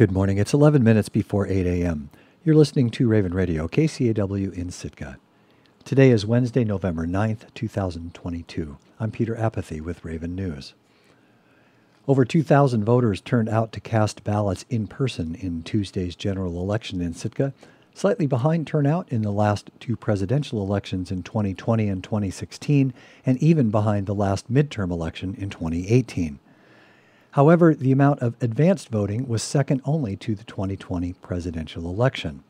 Good morning. It's 11 minutes before 8 a.m. You're listening to Raven Radio, KCAW in Sitka. Today is Wednesday, November 9th, 2022. I'm Peter Apathy with Raven News. Over 2,000 voters turned out to cast ballots in person in Tuesday's general election in Sitka, slightly behind turnout in the last two presidential elections in 2020 and 2016, and even behind the last midterm election in 2018. However, the amount of advanced voting was second only to the 2020 presidential election.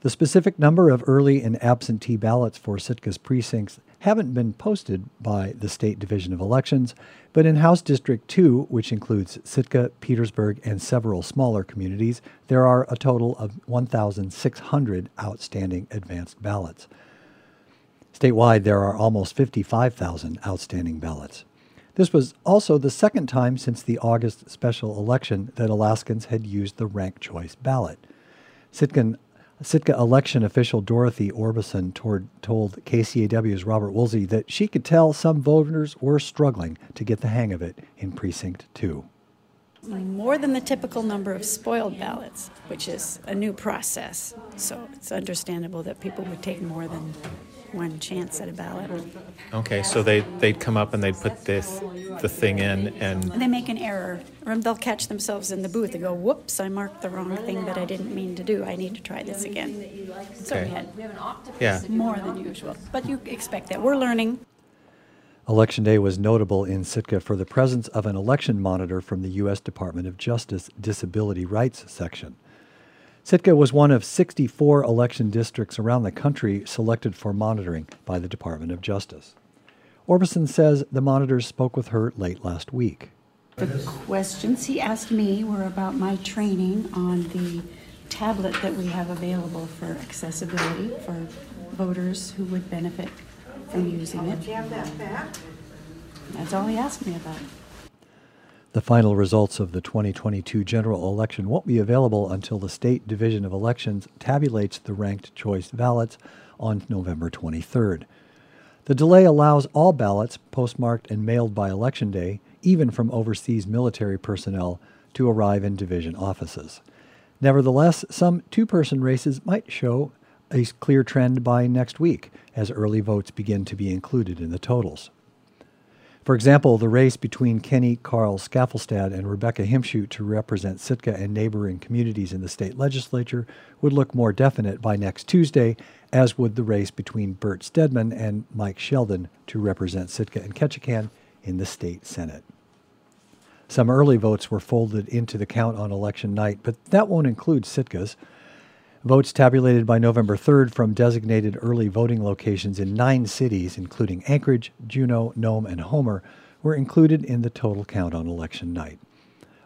The specific number of early and absentee ballots for Sitka's precincts haven't been posted by the State Division of Elections, but in House District 2, which includes Sitka, Petersburg, and several smaller communities, there are a total of 1,600 outstanding advanced ballots. Statewide, there are almost 55,000 outstanding ballots. This was also the second time since the August special election that Alaskans had used the ranked choice ballot. Sitkan, Sitka election official Dorothy Orbison told, told KCAW's Robert Woolsey that she could tell some voters were struggling to get the hang of it in Precinct 2 more than the typical number of spoiled ballots, which is a new process. So it's understandable that people would take more than one chance at a ballot. Okay, so they they'd come up and they'd put this the thing in and And they make an error, or they'll catch themselves in the booth and go, "Whoops, I marked the wrong thing that I didn't mean to do. I need to try this again." So we Okay. had yeah. more than usual, but you expect that. We're learning. Election Day was notable in Sitka for the presence of an election monitor from the U.S. Department of Justice Disability Rights Section. Sitka was one of 64 election districts around the country selected for monitoring by the Department of Justice. Orbison says the monitors spoke with her late last week. The questions he asked me were about my training on the tablet that we have available for accessibility for voters who would benefit from using it. That's all he asked me about. The final results of the 2022 general election won't be available until the State Division of Elections tabulates the ranked choice ballots on November 23rd. The delay allows all ballots postmarked and mailed by Election Day, even from overseas military personnel, to arrive in division offices. Nevertheless, some two person races might show a clear trend by next week as early votes begin to be included in the totals. For example, the race between Kenny Carl Skaflestad and Rebecca Himschoot to represent Sitka and neighboring communities in the state legislature would look more definite by next Tuesday, as would the race between Bert Stedman and Mike Sheldon to represent Sitka and Ketchikan in the state senate. Some early votes were folded into the count on election night, but that won't include Sitka's. Votes tabulated by November 3rd from designated early voting locations in nine cities, including Anchorage, Juneau, Nome, and Homer, were included in the total count on election night.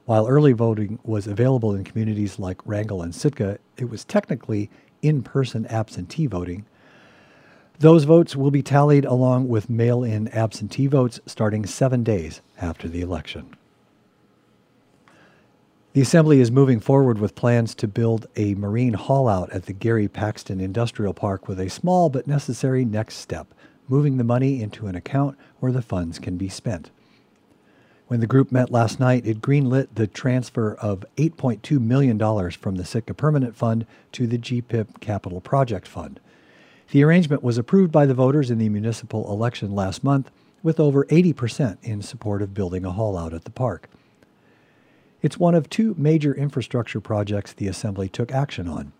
While early voting was available in communities like Wrangell and Sitka, it was technically in person absentee voting. Those votes will be tallied along with mail in absentee votes starting seven days after the election. The Assembly is moving forward with plans to build a marine haulout at the Gary Paxton Industrial Park with a small but necessary next step moving the money into an account where the funds can be spent. When the group met last night, it greenlit the transfer of $8.2 million from the Sitka Permanent Fund to the GPIP Capital Project Fund. The arrangement was approved by the voters in the municipal election last month, with over 80% in support of building a haulout at the park. It's one of two major infrastructure projects the Assembly took action on.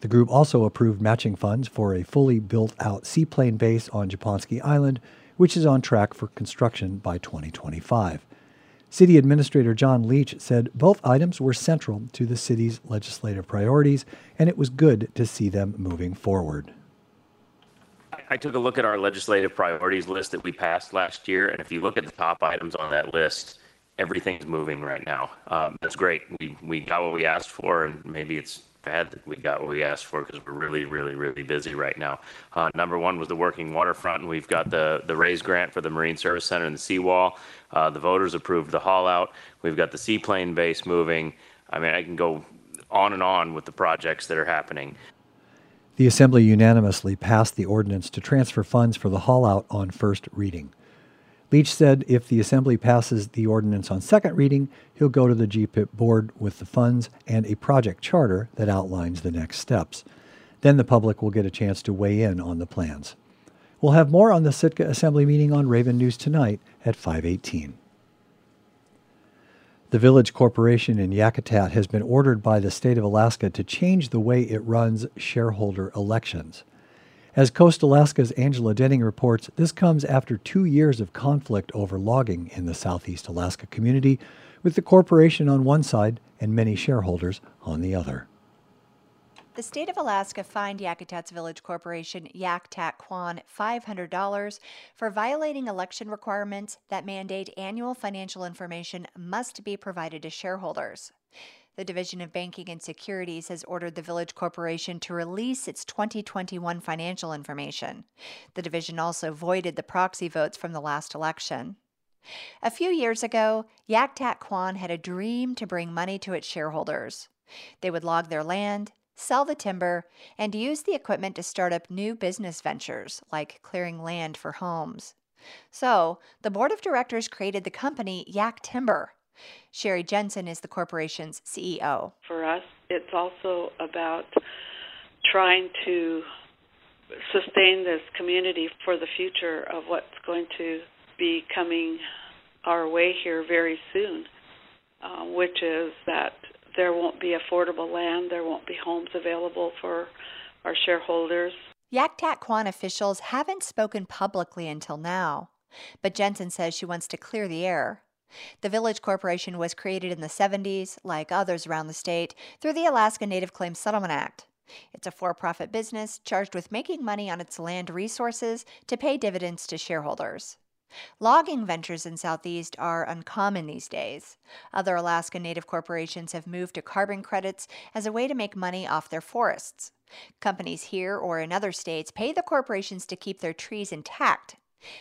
The group also approved matching funds for a fully built out seaplane base on Japonski Island, which is on track for construction by 2025. City Administrator John Leach said both items were central to the city's legislative priorities, and it was good to see them moving forward. I took a look at our legislative priorities list that we passed last year, and if you look at the top items on that list, everything's moving right now. Um, that's great. We we got what we asked for, and maybe it's bad that we got what we asked for because we're really, really, really busy right now. Uh, number one was the working waterfront, and we've got the the raise grant for the Marine Service Center and the seawall. Uh, the voters approved the haul out. We've got the seaplane base moving. I mean, I can go on and on with the projects that are happening. The Assembly unanimously passed the ordinance to transfer funds for the haul out on first reading. Leach said if the Assembly passes the ordinance on second reading, he'll go to the GPIP board with the funds and a project charter that outlines the next steps. Then the public will get a chance to weigh in on the plans. We'll have more on the Sitka Assembly meeting on Raven News tonight at 518. The Village Corporation in Yakutat has been ordered by the state of Alaska to change the way it runs shareholder elections. As Coast Alaska's Angela Denning reports, this comes after two years of conflict over logging in the Southeast Alaska community, with the corporation on one side and many shareholders on the other. The state of Alaska fined Yakutat's Village Corporation, Yak-tat Kwaan, $500 for violating election requirements that mandate annual financial information must be provided to shareholders. The Division of Banking and Securities has ordered the Village Corporation to release its 2021 financial information. The division also voided the proxy votes from the last election. A few years ago, Yak-tat Kwaan had a dream to bring money to its shareholders. They would log their land, sell the timber, and use the equipment to start up new business ventures like clearing land for homes. So, the board of directors created the company Yak Timber. Sherry Jensen is the corporation's CEO. For us, it's also about trying to sustain this community for the future of what's going to be coming our way here very soon, uh, which is that there won't be affordable land, there won't be homes available for our shareholders. Yak-tat Kwaan officials haven't spoken publicly until now, but Jensen says she wants to clear the air. The Village Corporation was created in the 70s, like others around the state, through the Alaska Native Claims Settlement Act. It's a for profit business charged with making money on its land resources to pay dividends to shareholders. Logging ventures in Southeast are uncommon these days. Other Alaska Native corporations have moved to carbon credits as a way to make money off their forests. Companies here or in other states pay the corporations to keep their trees intact.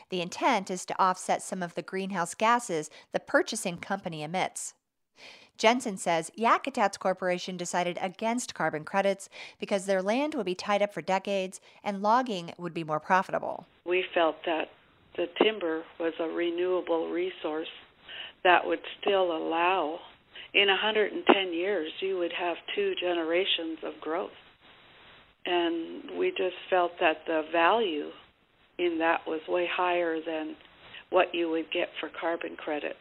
The intent is to offset some of the greenhouse gases the purchasing company emits. Jensen says Yakutat's corporation decided against carbon credits because their land would be tied up for decades and logging would be more profitable. We felt that the timber was a renewable resource that would still allow in 110 years you would have two generations of growth and we just felt that the value in that was way higher than what you would get for carbon credits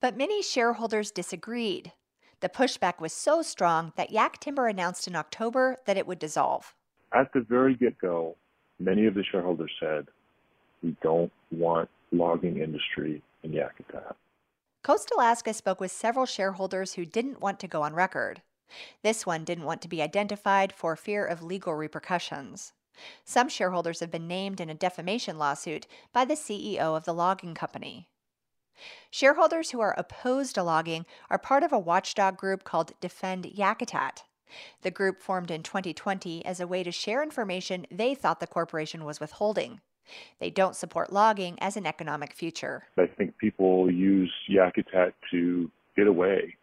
but many shareholders disagreed the pushback was so strong that yak timber announced in october that it would dissolve at the very get-go many of the shareholders said we don't want logging industry in Yakutat. Coast Alaska spoke with several shareholders who didn't want to go on record. This one didn't want to be identified for fear of legal repercussions. Some shareholders have been named in a defamation lawsuit by the CEO of the logging company. Shareholders who are opposed to logging are part of a watchdog group called Defend Yakutat. The group formed in 2020 as a way to share information they thought the corporation was withholding. They don't support logging as an economic future. I think people use Yakutat to get away.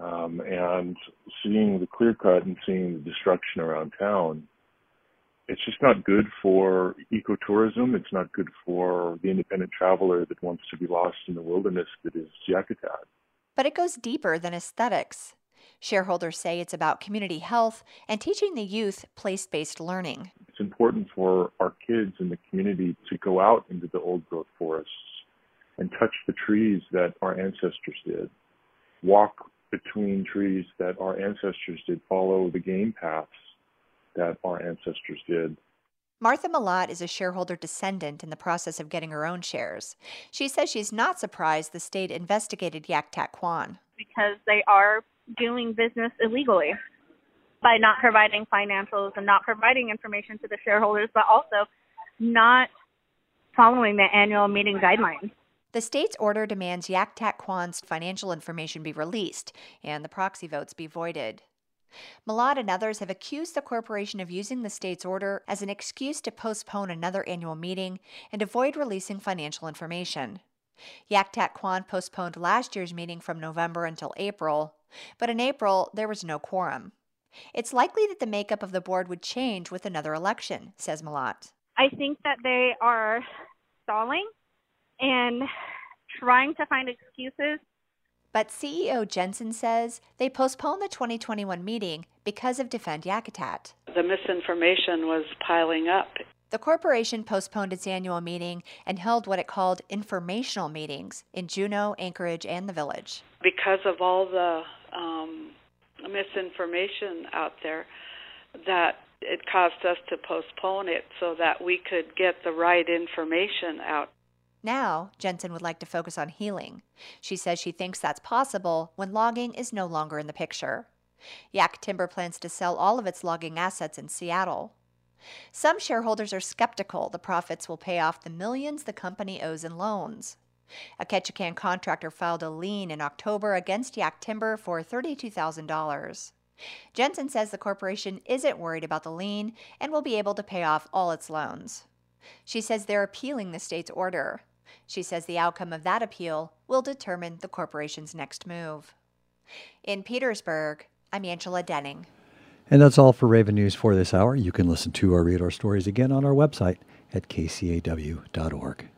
Um, and seeing the clear cut and seeing the destruction around town, it's just not good for ecotourism. It's not good for the independent traveler that wants to be lost in the wilderness that is Yakutat. But it goes deeper than aesthetics. Shareholders say it's about community health and teaching the youth place based learning. It's important for our kids in the community to go out into the old growth forests and touch the trees that our ancestors did, walk between trees that our ancestors did, follow the game paths that our ancestors did. Martha Malott is a shareholder descendant in the process of getting her own shares. She says she's not surprised the state investigated Yak-tat Kwaan. Because they are doing business illegally by not providing financials and not providing information to the shareholders, but also not following the annual meeting guidelines. The state's order demands Yak-tat Kwaan's financial information be released and the proxy votes be voided. Malott and others have accused the corporation of using the state's order as an excuse to postpone another annual meeting and avoid releasing financial information. Yak-tat Kwaan postponed last year's meeting from November until April, but in April there was no quorum. It's likely that the makeup of the board would change with another election, says Malott. I think that they are stalling and trying to find excuses. But CEO Jensen says they postponed the 2021 meeting because of Defend Yakutat. The misinformation was piling up. The corporation postponed its annual meeting and held what it called informational meetings in Juneau, Anchorage, and the village. Because of all the um, misinformation out there, that it caused us to postpone it so that we could get the right information out. Now, Jensen would like to focus on healing. She says she thinks that's possible when logging is no longer in the picture. Yak Timber plans to sell all of its logging assets in Seattle. Some shareholders are skeptical the profits will pay off the millions the company owes in loans. A Ketchikan contractor filed a lien in October against Yak Timber for $32,000. Jensen says the corporation isn't worried about the lien and will be able to pay off all its loans. She says they're appealing the state's order. She says the outcome of that appeal will determine the corporation's next move. In Petersburg, I'm Angela Denning. And that's all for Raven News for this hour. You can listen to or read our stories again on our website at kcaw.org.